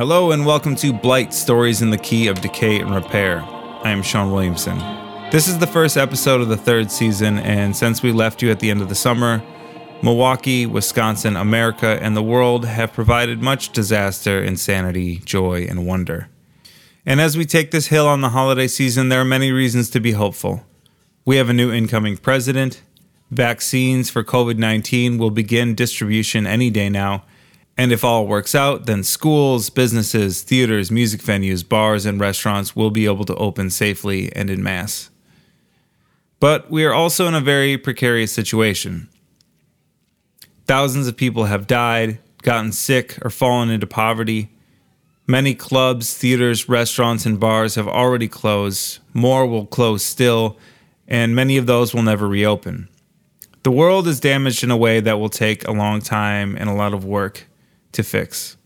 Hello and welcome to Blight Stories in the Key of Decay and Repair. I am Sean Williamson. This is the first episode of the third season, and since we left you at the end of the summer, Milwaukee, Wisconsin, America, and the world have provided much disaster, insanity, joy, and wonder. And as we take this hill on the holiday season, there are many reasons to be hopeful. We have a new incoming president. Vaccines for COVID 19 will begin distribution any day now. And if all works out, then schools, businesses, theaters, music venues, bars, and restaurants will be able to open safely and in mass. But we are also in a very precarious situation. Thousands of people have died, gotten sick, or fallen into poverty. Many clubs, theaters, restaurants, and bars have already closed. More will close still, and many of those will never reopen. The world is damaged in a way that will take a long time and a lot of work to fix.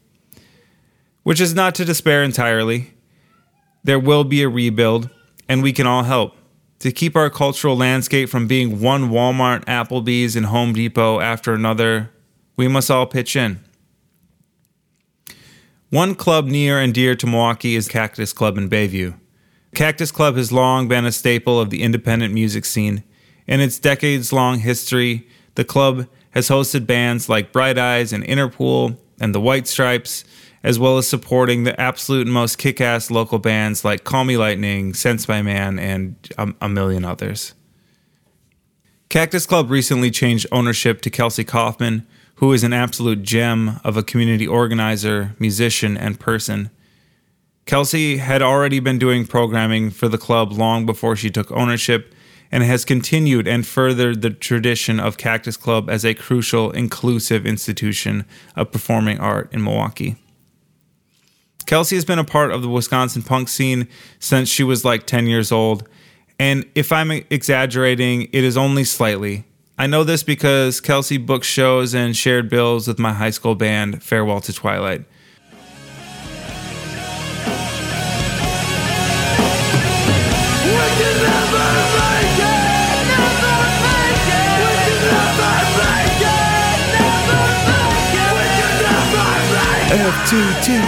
Which is not to despair entirely. There will be a rebuild, and we can all help to keep our cultural landscape from being one Walmart, Applebee's, and Home Depot after another. We must all pitch in. One club near and dear to Milwaukee is Cactus Club in Bayview. Cactus Club has long been a staple of the independent music scene. In its decades long history, the club has hosted bands like Bright Eyes and Interpol and the White Stripes, as well as supporting the absolute most kick ass local bands like Call Me Lightning, Sense by Man, and a, a, million others. Cactus Club recently changed ownership to Kelsey Kaufman, who is an absolute gem of a community organizer, musician, and person. Kelsey had already been doing programming for the club long before she took ownership and has continued and furthered the tradition of Cactus Club as a crucial, inclusive institution of performing art in Milwaukee. Kelsey has been a part of the Wisconsin punk scene since she was like 10 years old, and if I'm exaggerating, it is only slightly. I know this because Kelsey booked shows and shared bills with my high school band, Farewell to Twilight. FTT,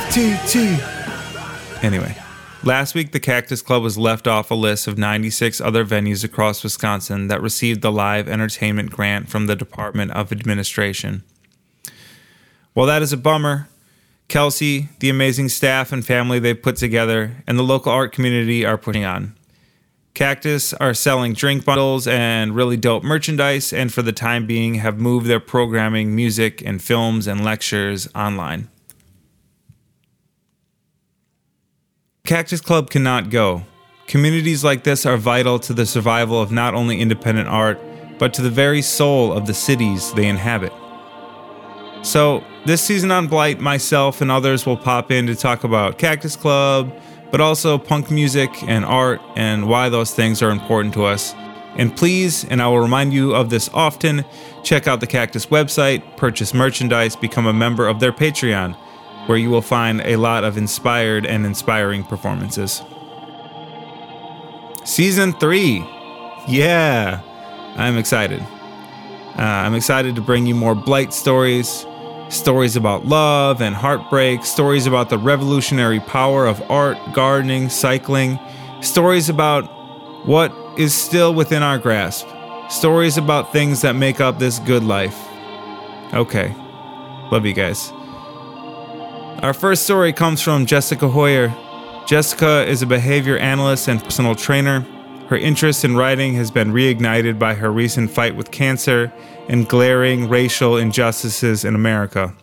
FTT. Anyway, last week the Cactus Club was left off a list of 96 other venues across Wisconsin that received the live entertainment grant from the Department of Administration. While that is a bummer, Kelsey, the amazing staff and family they've put together, and the local art community are putting on. Cactus are selling drink bundles and really dope merchandise, and for the time being, have moved their programming, music, and films and lectures online. Cactus Club cannot go. Communities like this are vital to the survival of not only independent art, but to the very soul of the cities they inhabit. So, this season on Blight, myself and others will pop in to talk about Cactus Club, but also punk music and art and why those things are important to us. And please, and I will remind you of this often, check out the Cactus website, purchase merchandise, become a member of their Patreon, where you will find a lot of inspired and inspiring performances. Season 3. Yeah, I'm excited. Uh, I'm excited to bring you more Blight stories, Stories about love and heartbreak, stories about the revolutionary power of art, gardening, cycling, stories about what is still within our grasp, stories about things that make up this good life. Okay, love you guys. Our first story comes from Jessica Hoyer. Jessica is a behavior analyst and personal trainer. Her interest in writing has been reignited by her recent fight with cancer and glaring racial injustices in America.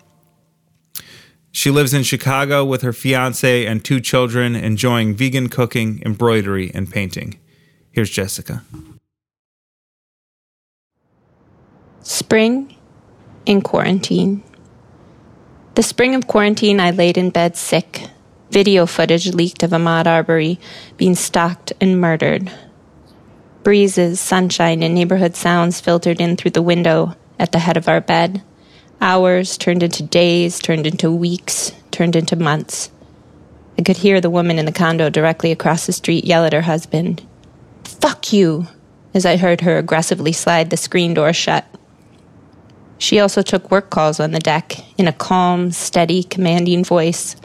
She lives in Chicago with her fiance and two children, enjoying vegan cooking, embroidery, and painting. Here's Jessica. Spring in quarantine. The spring of quarantine, I laid in bed sick. Video footage leaked of Ahmaud Arbery being stalked and murdered. Breezes, sunshine, and neighborhood sounds filtered in through the window at the head of our bed. Hours turned into days, turned into weeks, turned into months. I could hear the woman in the condo directly across the street yell at her husband, Fuck you! as I heard her aggressively slide the screen door shut. She also took work calls on the deck in a calm, steady, commanding voice,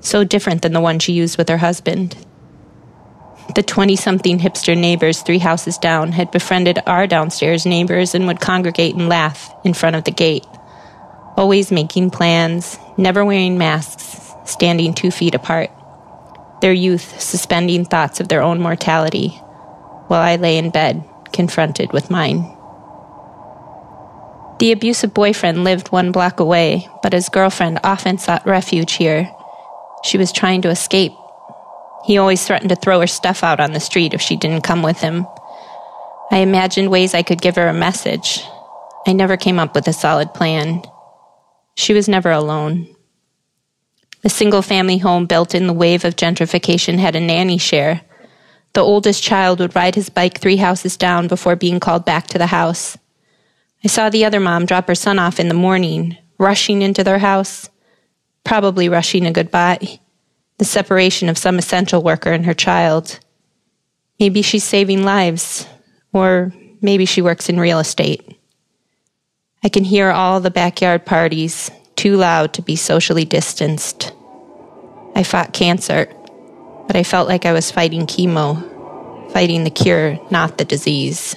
so different than the one she used with her husband. The 20 something hipster neighbors three houses down had befriended our downstairs neighbors and would congregate and laugh in front of the gate. Always making plans, never wearing masks, standing two feet apart. Their youth suspending thoughts of their own mortality, while I lay in bed, confronted with mine. The abusive boyfriend lived one block away, but his girlfriend often sought refuge here. She was trying to escape. He always threatened to throw her stuff out on the street if she didn't come with him. I imagined ways I could give her a message. I never came up with a solid plan. She was never alone. The single family home built in the wave of gentrification had a nanny share. The oldest child would ride his bike three houses down before being called back to the house. I saw the other mom drop her son off in the morning, rushing into their house, probably rushing a goodbye, the separation of some essential worker and her child. Maybe she's saving lives, or maybe she works in real estate. I can hear all the backyard parties, too loud to be socially distanced. I fought cancer, but I felt like I was fighting chemo, fighting the cure, not the disease.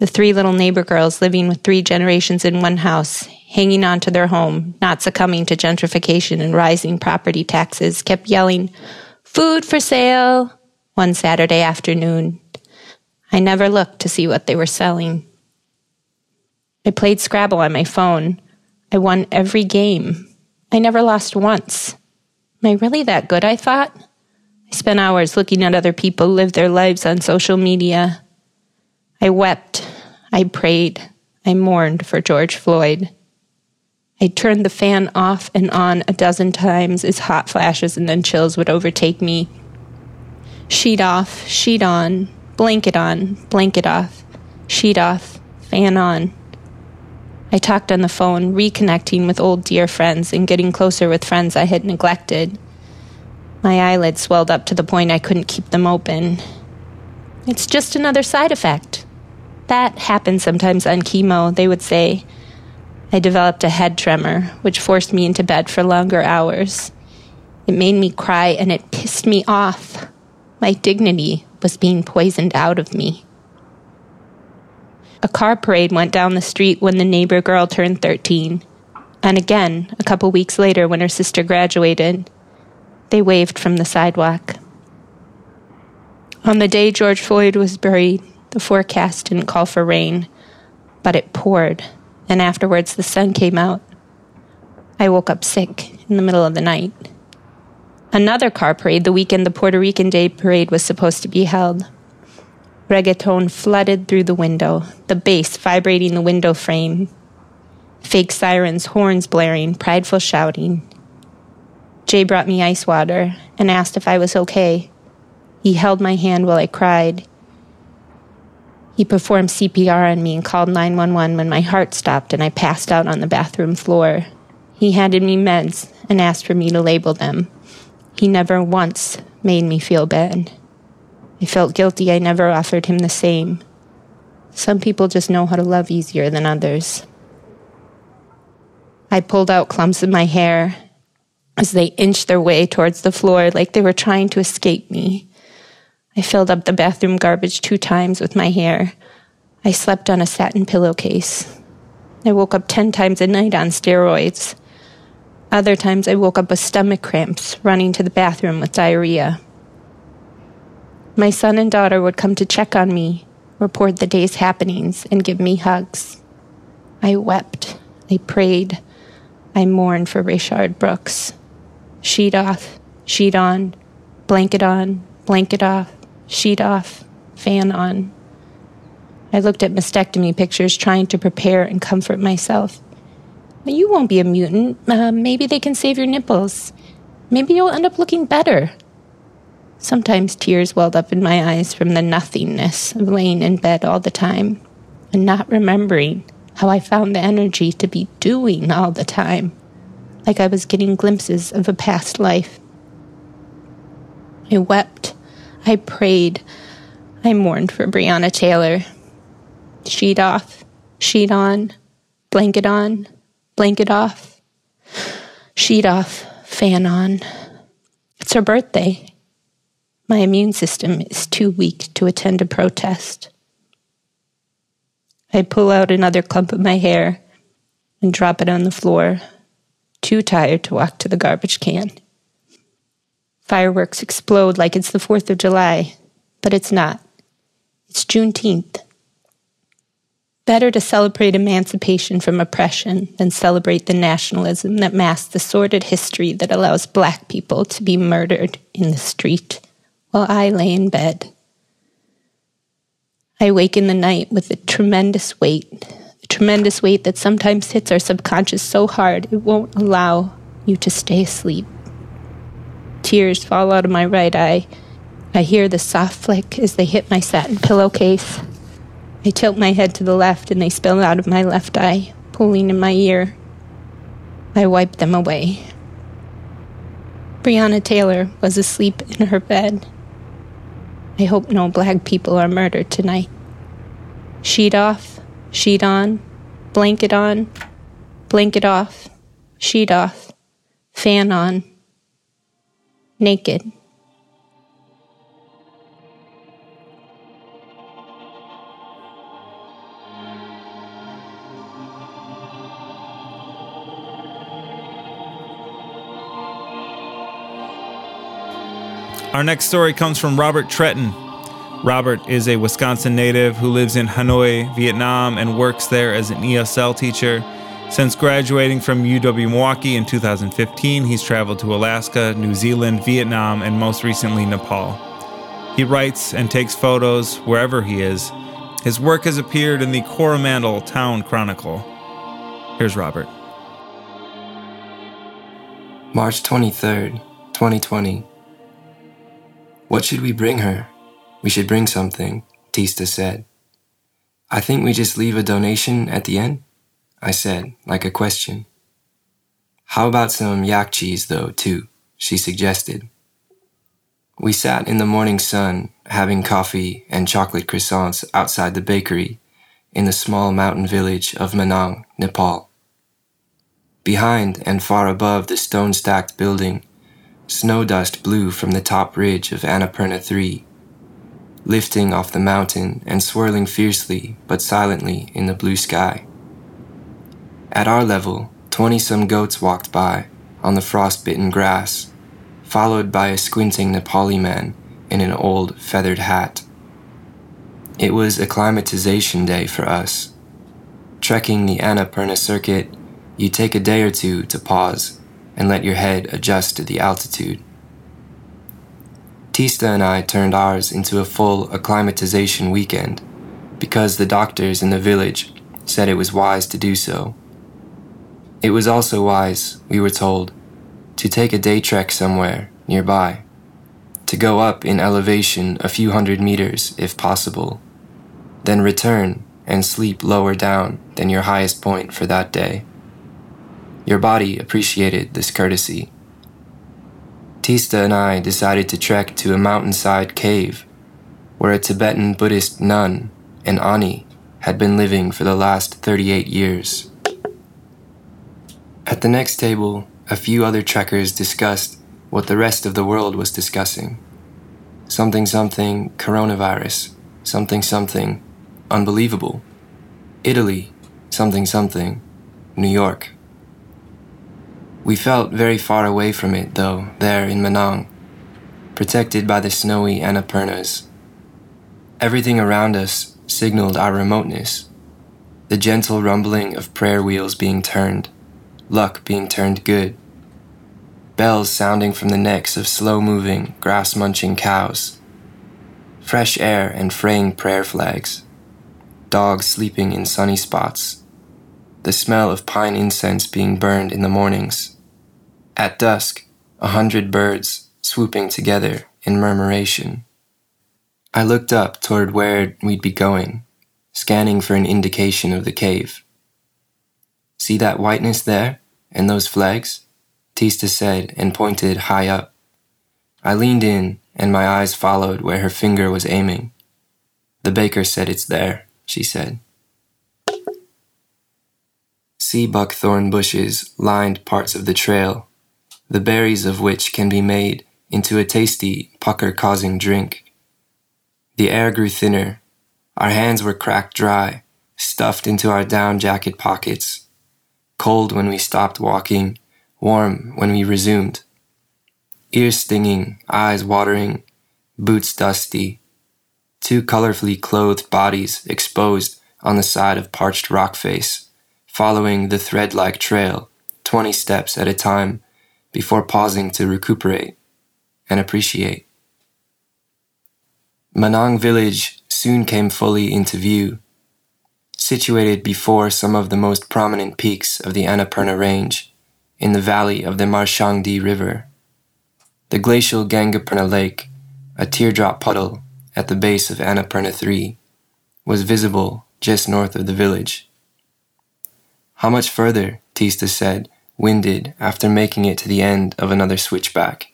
The three little neighbor girls living with three generations in one house, hanging on to their home, not succumbing to gentrification and rising property taxes, kept yelling, Food for sale! one Saturday afternoon. I never looked to see what they were selling. I played Scrabble on my phone. I won every game. I never lost once. Am I really that good? I thought. I spent hours looking at other people live their lives on social media. I wept. I prayed. I mourned for George Floyd. I turned the fan off and on a dozen times as hot flashes and then chills would overtake me. Sheet off, sheet on, blanket on, blanket off, sheet off, fan on. I talked on the phone, reconnecting with old dear friends and getting closer with friends I had neglected. My eyelids swelled up to the point I couldn't keep them open. It's just another side effect. That happens sometimes on chemo, they would say. I developed a head tremor, which forced me into bed for longer hours. It made me cry and it pissed me off. My dignity was being poisoned out of me. A car parade went down the street when the neighbor girl turned 13, and again a couple weeks later when her sister graduated. They waved from the sidewalk. On the day George Floyd was buried, the forecast didn't call for rain, but it poured, and afterwards the sun came out. I woke up sick in the middle of the night. Another car parade the weekend the Puerto Rican Day Parade was supposed to be held. Reggaeton flooded through the window, the bass vibrating the window frame. Fake sirens, horns blaring, prideful shouting. Jay brought me ice water and asked if I was okay. He held my hand while I cried. He performed CPR on me and called 911 when my heart stopped and I passed out on the bathroom floor. He handed me meds and asked for me to label them. He never once made me feel bad. I felt guilty I never offered him the same. Some people just know how to love easier than others. I pulled out clumps of my hair as they inched their way towards the floor like they were trying to escape me. I filled up the bathroom garbage two times with my hair. I slept on a satin pillowcase. I woke up 10 times a night on steroids. Other times I woke up with stomach cramps, running to the bathroom with diarrhea. My son and daughter would come to check on me, report the day's happenings, and give me hugs. I wept. I prayed. I mourned for Rayshard Brooks. Sheet off, sheet on, blanket on, blanket off, sheet off, fan on. I looked at mastectomy pictures, trying to prepare and comfort myself. You won't be a mutant. Uh, maybe they can save your nipples. Maybe you'll end up looking better. Sometimes tears welled up in my eyes from the nothingness of laying in bed all the time and not remembering how I found the energy to be doing all the time, like I was getting glimpses of a past life. I wept I prayed. I mourned for Breonna Taylor. Sheet off, sheet on, Blanket on, blanket off, sheet off, fan on. It's her birthday. My immune system is too weak to attend a protest. I pull out another clump of my hair and drop it on the floor, too tired to walk to the garbage can. Fireworks explode like it's the 4th of July, but it's not. It's Juneteenth. Better to celebrate emancipation from oppression than celebrate the nationalism that masks the sordid history that allows black people to be murdered in the street while I lay in bed. I wake in the night with a tremendous weight, a tremendous weight that sometimes hits our subconscious so hard it won't allow you to stay asleep. Tears fall out of my right eye. I hear the soft flick as they hit my satin pillowcase. I tilt my head to the left and they spill out of my left eye, pulling in my ear. I wipe them away. Breonna Taylor was asleep in her bed. I hope no black people are murdered tonight. Sheet off, sheet on, blanket on, blanket off, sheet off, fan on, naked. Our next story comes from Robert Tretton. Robert is a Wisconsin native who lives in Hanoi, Vietnam, and works there as an ESL teacher. Since graduating from UW Milwaukee in 2015, he's traveled to Alaska, New Zealand, Vietnam, and most recently Nepal. He writes and takes photos wherever he is. His work has appeared in the Coromandel Town Chronicle. Here's Robert. March 23rd, 2020. What should we bring her? We should bring something, Tista said. I think we just leave a donation at the end, I said, like a question. How about some yak cheese, though, too, she suggested. We sat in the morning sun, having coffee and chocolate croissants outside the bakery in the small mountain village of Manang, Nepal. Behind and far above the stone stacked building Snow dust blew from the top ridge of Annapurna 3, lifting off the mountain and swirling fiercely but silently in the blue sky. At our level, 20 some goats walked by on the frost-bitten grass, followed by a squinting Nepali man in an old feathered hat. It was acclimatization day for us. Trekking the Annapurna circuit, you take a day or two to pause and let your head adjust to the altitude. Tista and I turned ours into a full acclimatization weekend because the doctors in the village said it was wise to do so. It was also wise, we were told, to take a day trek somewhere nearby, to go up in elevation a few hundred meters if possible, then return and sleep lower down than your highest point for that day. Your body appreciated this courtesy. Tista and I decided to trek to a mountainside cave where a Tibetan Buddhist nun, an Ani, had been living for the last 38 years. At the next table, a few other trekkers discussed what the rest of the world was discussing. Something something coronavirus, something something unbelievable. Italy, something something New York. We felt very far away from it, though, there in Manang, protected by the snowy Annapurnas. Everything around us signaled our remoteness the gentle rumbling of prayer wheels being turned, luck being turned good, bells sounding from the necks of slow moving, grass munching cows, fresh air and fraying prayer flags, dogs sleeping in sunny spots, the smell of pine incense being burned in the mornings. At dusk, a hundred birds swooping together in murmuration. I looked up toward where we'd be going, scanning for an indication of the cave. See that whiteness there and those flags? Tista said and pointed high up. I leaned in and my eyes followed where her finger was aiming. The baker said it's there, she said. sea buckthorn bushes lined parts of the trail, the berries of which can be made into a tasty, pucker causing drink. The air grew thinner. Our hands were cracked dry, stuffed into our down jacket pockets. Cold when we stopped walking, warm when we resumed. Ears stinging, eyes watering, boots dusty. Two colorfully clothed bodies exposed on the side of parched rock face, following the thread like trail, 20 steps at a time, before pausing to recuperate and appreciate. Manang village soon came fully into view, situated before some of the most prominent peaks of the Annapurna Range, in the valley of the Marshyangdi River. The glacial Gangapurna Lake, a teardrop puddle at the base of Annapurna 3, was visible just north of the village. How much further? Tista said, winded after making it to the end of another switchback.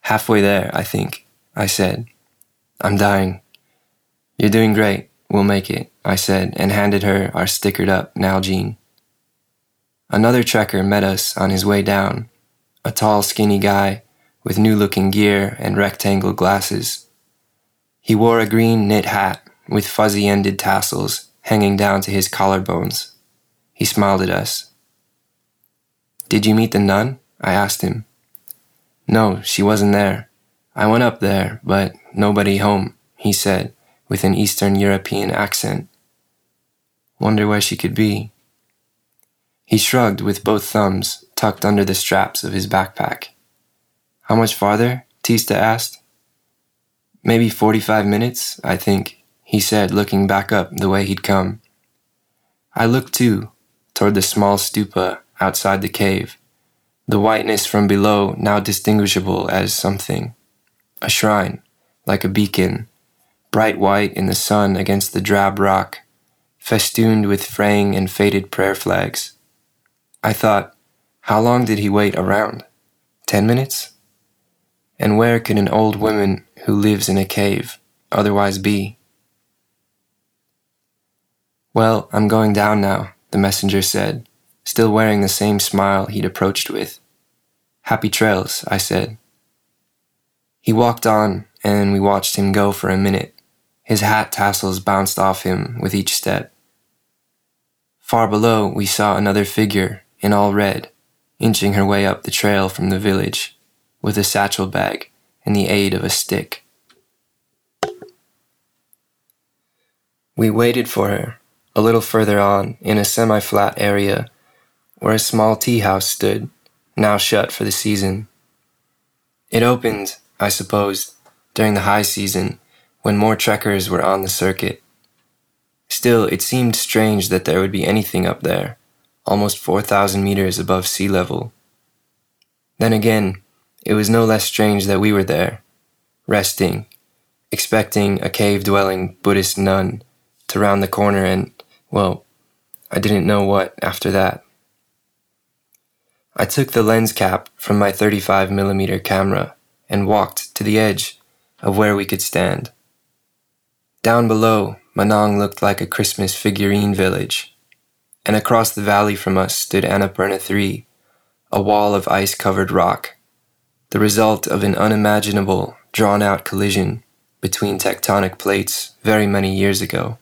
Halfway there, I think, I said. I'm dying. You're doing great. We'll make it, I said, and handed her our stickered up Nalgene. Another trekker met us on his way down, a tall, skinny guy with new looking gear and rectangle glasses. He wore a green knit hat with fuzzy ended tassels hanging down to his collarbones. He smiled at us. Did you meet the nun? I asked him. No, she wasn't there. I went up there, but nobody home, he said, with an Eastern European accent. Wonder where she could be. He shrugged with both thumbs tucked under the straps of his backpack. How much farther? Tista asked. Maybe 45 minutes, I think, he said, looking back up the way he'd come. I looked too, toward the small stupa outside the cave the whiteness from below now distinguishable as something. A shrine, like a beacon, bright white in the sun against the drab rock, festooned with fraying and faded prayer flags. I thought, how long did he wait around? Ten minutes? And where could an old woman who lives in a cave otherwise be? Well, I'm going down now, the messenger said still wearing the same smile he'd approached with. Happy trails, I said. He walked on, and we watched him go for a minute. His hat tassels bounced off him with each step. Far below, we saw another figure, in all red, inching her way up the trail from the village, with a satchel bag and the aid of a stick. We waited for her, a little further on, in a semi flat area where a small tea house stood, now shut for the season. It opened, I suppose, during the high season when more trekkers were on the circuit. Still, it seemed strange that there would be anything up there, almost 4,000 meters above sea level. Then again, it was no less strange that we were there, resting, expecting a cave dwelling Buddhist nun to round the corner and, well, I didn't know what after that. I took the lens cap from my 35mm camera and walked to the edge of where we could stand. Down below, Manang looked like a Christmas figurine village, and across the valley from us stood Annapurna 3, a wall of ice covered rock, the result of an unimaginable, drawn out collision between tectonic plates very many years ago.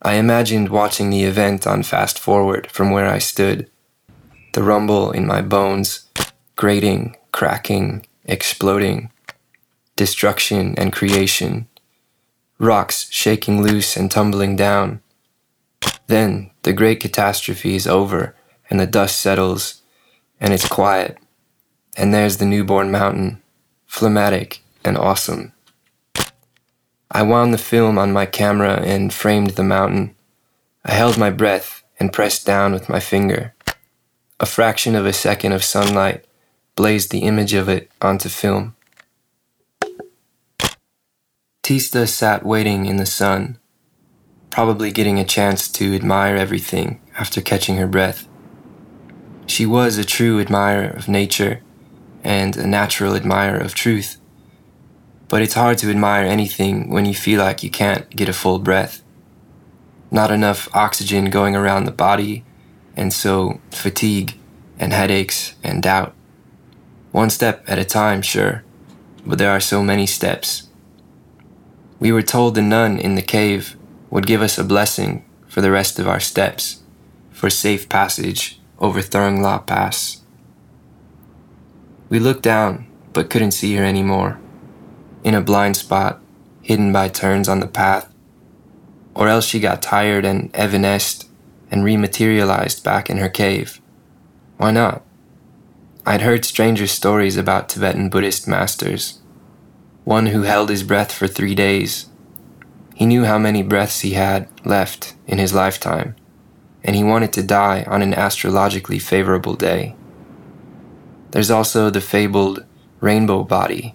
I imagined watching the event on fast forward from where I stood the rumble in my bones, grating, cracking, exploding, destruction and creation, rocks shaking loose and tumbling down. Then the great catastrophe is over and the dust settles and it's quiet. And there's the newborn mountain, phlegmatic and awesome. I wound the film on my camera and framed the mountain. I held my breath and pressed down with my finger. A fraction of a second of sunlight blazed the image of it onto film. Tista sat waiting in the sun, probably getting a chance to admire everything after catching her breath. She was a true admirer of nature and a natural admirer of truth. But it's hard to admire anything when you feel like you can't get a full breath. Not enough oxygen going around the body and so fatigue and headaches and doubt. One step at a time, sure, but there are so many steps. We were told the nun in the cave would give us a blessing for the rest of our steps, for safe passage over Thorong La Pass. We looked down, but couldn't see her anymore. In a blind spot, hidden by turns on the path, or else she got tired and evanesced and rematerialized back in her cave. Why not? I'd heard stranger stories about Tibetan Buddhist masters. One who held his breath for three days. He knew how many breaths he had left in his lifetime, and he wanted to die on an astrologically favorable day. There's also the fabled rainbow body,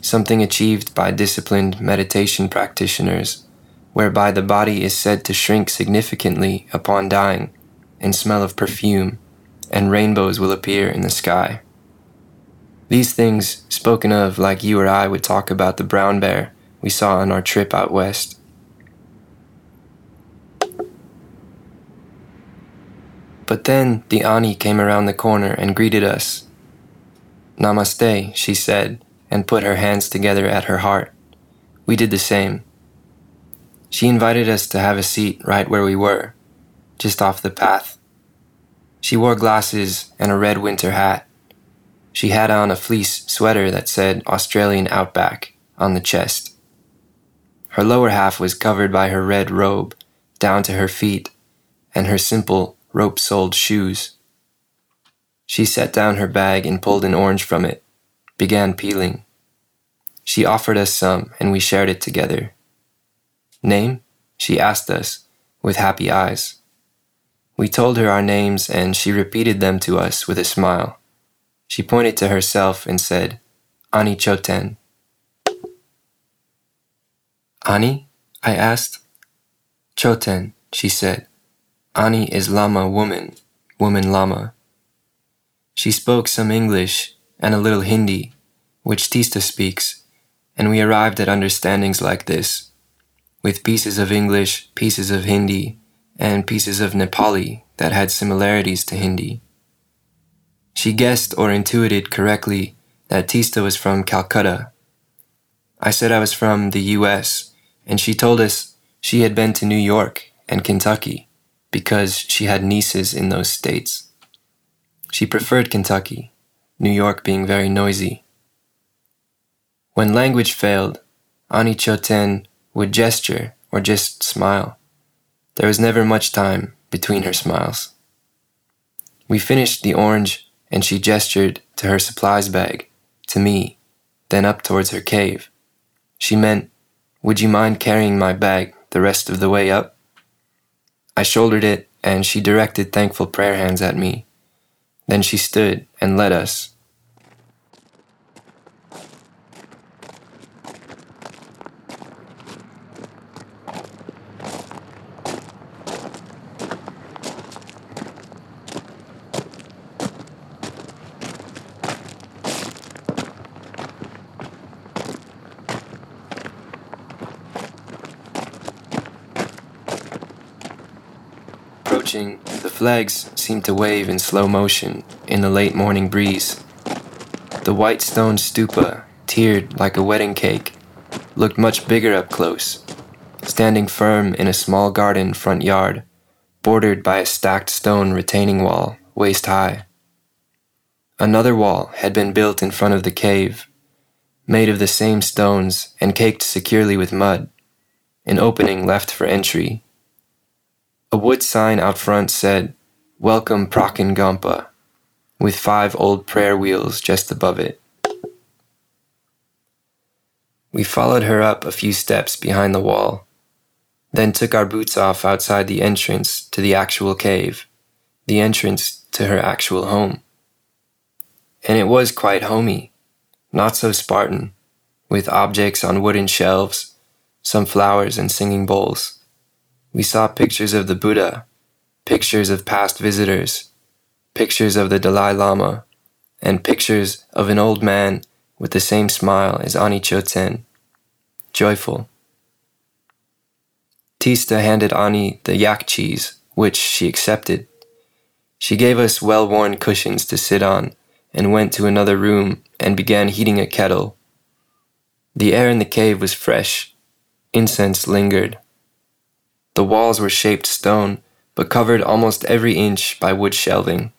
something achieved by disciplined meditation practitioners whereby the body is said to shrink significantly upon dying and smell of perfume, and rainbows will appear in the sky. These things, spoken of like you or I would talk about the brown bear we saw on our trip out west. But then the Ani came around the corner and greeted us. Namaste, she said, and put her hands together at her heart. We did the same. She invited us to have a seat right where we were, just off the path. She wore glasses and a red winter hat. She had on a fleece sweater that said Australian Outback on the chest. Her lower half was covered by her red robe down to her feet and her simple rope soled shoes. She set down her bag and pulled an orange from it, began peeling. She offered us some and we shared it together. Name? She asked us, with happy eyes. We told her our names and she repeated them to us with a smile. She pointed to herself and said, Ani Choten. Ani? I asked. Choten, she said. Ani is Lama woman, woman Lama. She spoke some English and a little Hindi, which Tista speaks, and we arrived at understandings like this with pieces of English, pieces of Hindi, and pieces of Nepali that had similarities to Hindi. She guessed or intuited correctly that Tista was from Calcutta. I said I was from the US, and she told us she had been to New York and Kentucky because she had nieces in those states. She preferred Kentucky, New York being very noisy. When language failed, Ani Choten would gesture or just smile. There was never much time between her smiles. We finished the orange and she gestured to her supplies bag, to me, then up towards her cave. She meant, Would you mind carrying my bag the rest of the way up? I shouldered it and she directed thankful prayer hands at me. Then she stood and led us, approaching, the flags seemed to wave in slow motion in the late morning breeze. The white stone stupa, tiered like a wedding cake, looked much bigger up close, standing firm in a small garden front yard, bordered by a stacked stone retaining wall waist high. Another wall had been built in front of the cave, made of the same stones and caked securely with mud, an opening left for entry a wood sign out front said, Welcome Praken Gompa, with five old prayer wheels just above it. We followed her up a few steps behind the wall, then took our boots off outside the entrance to the actual cave, the entrance to her actual home. And it was quite homey, not so Spartan, with objects on wooden shelves, some flowers and singing bowls. We saw pictures of the Buddha, pictures of past visitors, pictures of the Dalai Lama, and pictures of an old man with the same smile as Ani Choten, joyful. Tista handed Ani the yak cheese, which she accepted, She gave us well worn cushions to sit on and went to another room and began heating a kettle. The air in the cave was fresh. Incense lingered. The walls were shaped stone, but covered almost every inch by wood shelving.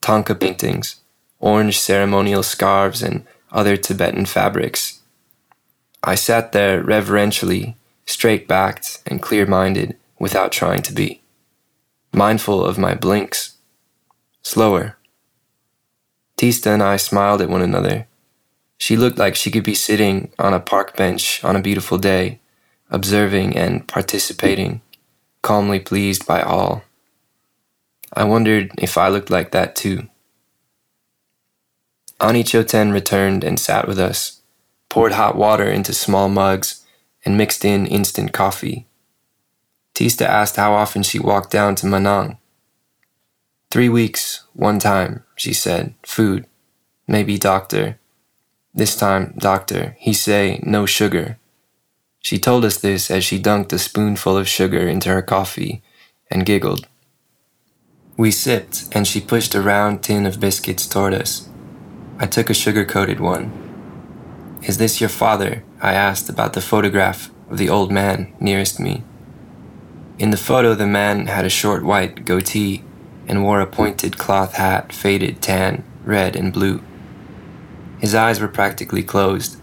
Thangka paintings, orange ceremonial scarves, and other Tibetan fabrics. I sat there reverentially, straight backed and clear minded without trying to be, mindful of my blinks. Slower. Tista and I smiled at one another. She looked like she could be sitting on a park bench on a beautiful day, observing and participating, calmly pleased by all. I wondered if I looked like that too. Ani Choten returned and sat with us, poured hot water into small mugs, and mixed in instant coffee. Tista asked how often she walked down to Manang. Three weeks, one time, she said. Food. Maybe doctor. This time, doctor, he say no sugar. She told us this as she dunked a spoonful of sugar into her coffee and giggled. We sipped, and she pushed a round tin of biscuits toward us. I took a sugar coated one. Is this your father? I asked about the photograph of the old man nearest me. In the photo, the man had a short white goatee and wore a pointed cloth hat, faded tan, red, and blue. His eyes were practically closed,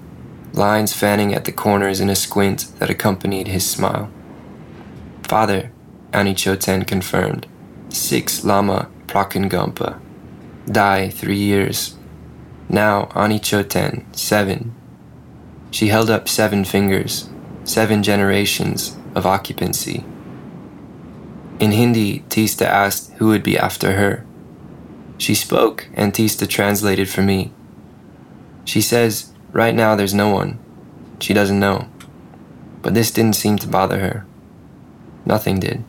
lines fanning at the corners in a squint that accompanied his smile. Father, Ani Choten confirmed, six Lama Praken Gompa. Die three years. Now Ani Choten, seven. She held up seven fingers, seven generations of occupancy. In Hindi, Tista asked who would be after her. She spoke, and Tista translated for me. She says, right now there's no one. She doesn't know. But this didn't seem to bother her. Nothing did.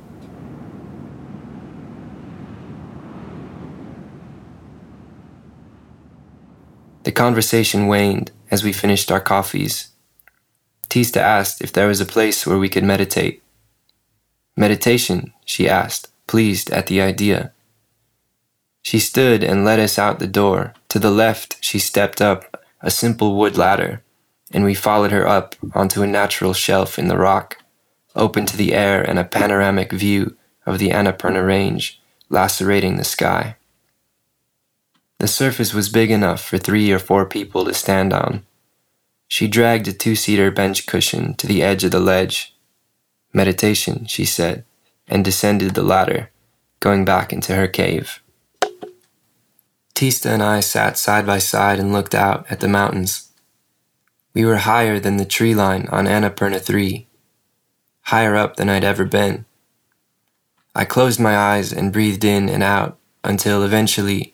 The conversation waned as we finished our coffees. Tista asked if there was a place where we could meditate. Meditation, she asked, pleased at the idea. She stood and led us out the door. To the left, she stepped up a simple wood ladder, and we followed her up onto a natural shelf in the rock, open to the air and a panoramic view of the Annapurna Range lacerating the sky. The surface was big enough for three or four people to stand on. She dragged a two seater bench cushion to the edge of the ledge. Meditation, she said, and descended the ladder, going back into her cave. Tista and I sat side by side and looked out at the mountains. We were higher than the tree line on Annapurna 3, higher up than I'd ever been. I closed my eyes and breathed in and out until eventually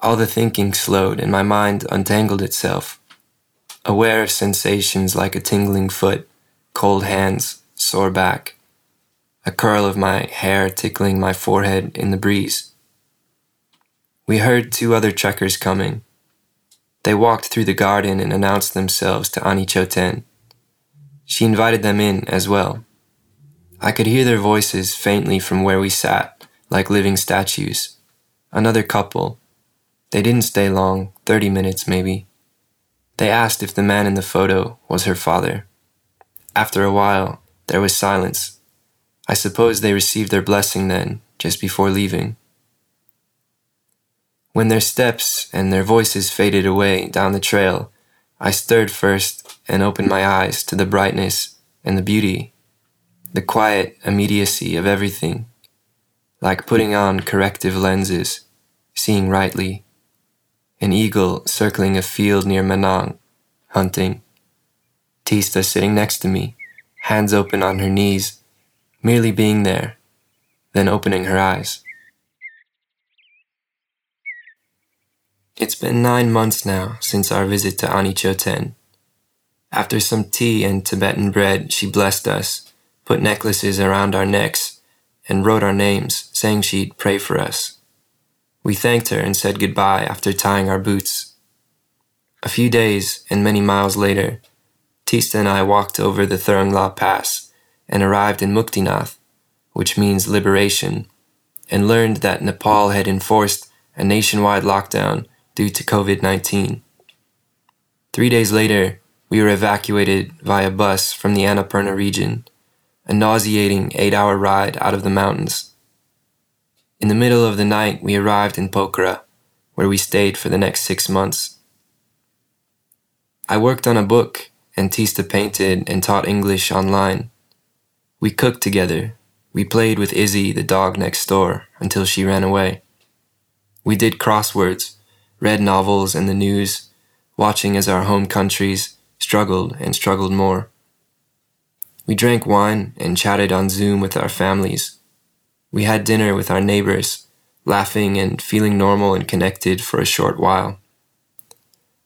all the thinking slowed and my mind untangled itself, aware of sensations like a tingling foot, cold hands, sore back, a curl of my hair tickling my forehead in the breeze. We heard two other trekkers coming. They walked through the garden and announced themselves to Ani Choten. She invited them in as well. I could hear their voices faintly from where we sat, like living statues. Another couple, they didn't stay long, 30 minutes maybe. They asked if the man in the photo was her father. After a while, there was silence. I suppose they received their blessing then, just before leaving. When their steps and their voices faded away down the trail, I stirred first and opened my eyes to the brightness and the beauty, the quiet immediacy of everything, like putting on corrective lenses, seeing rightly an eagle circling a field near Manang, hunting. Tista sitting next to me, hands open on her knees, merely being there, then opening her eyes. It's been nine months now since our visit to Ani Choten. After some tea and Tibetan bread, she blessed us, put necklaces around our necks, and wrote our names, saying she'd pray for us. We thanked her and said goodbye after tying our boots. A few days and many miles later, Tista and I walked over the Thorong La Pass and arrived in Muktinath, which means liberation, and learned that Nepal had enforced a nationwide lockdown due to COVID 19. Three days later, we were evacuated via bus from the Annapurna region, a nauseating eight hour ride out of the mountains. In the middle of the night, we arrived in Pokhara, where we stayed for the next six months. I worked on a book, and Tista painted and taught English online. We cooked together. We played with Izzy, the dog next door, until she ran away. We did crosswords, read novels and the news, watching as our home countries struggled and struggled more. We drank wine and chatted on Zoom with our families. We had dinner with our neighbors, laughing and feeling normal and connected for a short while.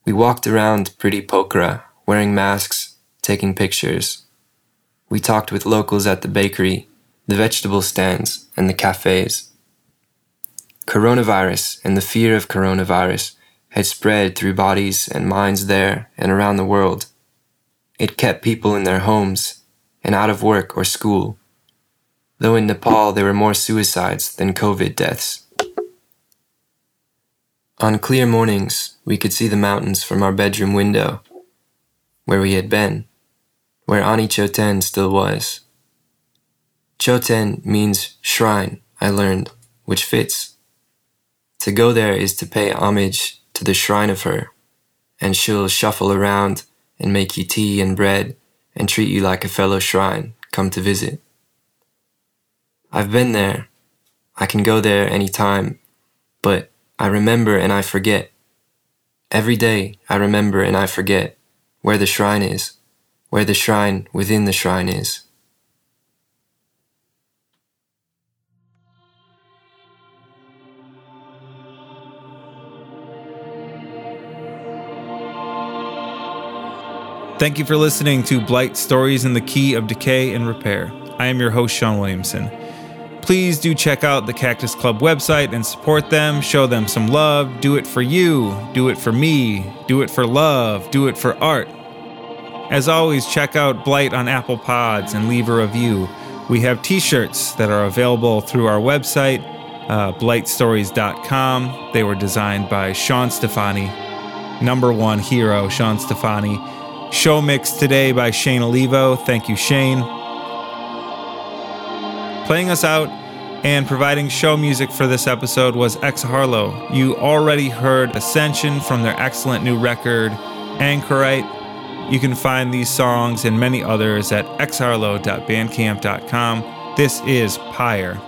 We walked around pretty Pokhara, wearing masks, taking pictures. We talked with locals at the bakery, the vegetable stands, and the cafes. Coronavirus and the fear of coronavirus had spread through bodies and minds there and around the world. It kept people in their homes and out of work or school, though in Nepal there were more suicides than COVID deaths. On clear mornings, we could see the mountains from our bedroom window, where we had been, where Ani Choten still was. Choten means shrine, I learned, which fits. To go there is to pay homage to the shrine of her, and she'll shuffle around and make you tea and bread and treat you like a fellow shrine come to visit. I've been there. I can go there any time, but I remember and I forget. Every day I remember and I forget where the shrine is, where the shrine within the shrine is. Thank you for listening to Blight Stories in the Key of Decay and Repair. I am your host, Sean Williamson please do check out the Cactus Club website and support them. Show them some love. Do it for you. Do it for me. Do it for love. Do it for art. As always, check out Blight on Apple Pods and leave a review. We have t shirts that are available through our website, uh, blightstories.com. They were designed by Sean Stefani, number one hero, Sean Stefani. Show mix today by Shane Olivo. Thank you, Shane playing us out and providing show music for this episode was Ex Harlow. You already heard Ascension from their excellent new record, Anchorite. You can find these songs and many others at xharlow.bandcamp.com. This is Pyre.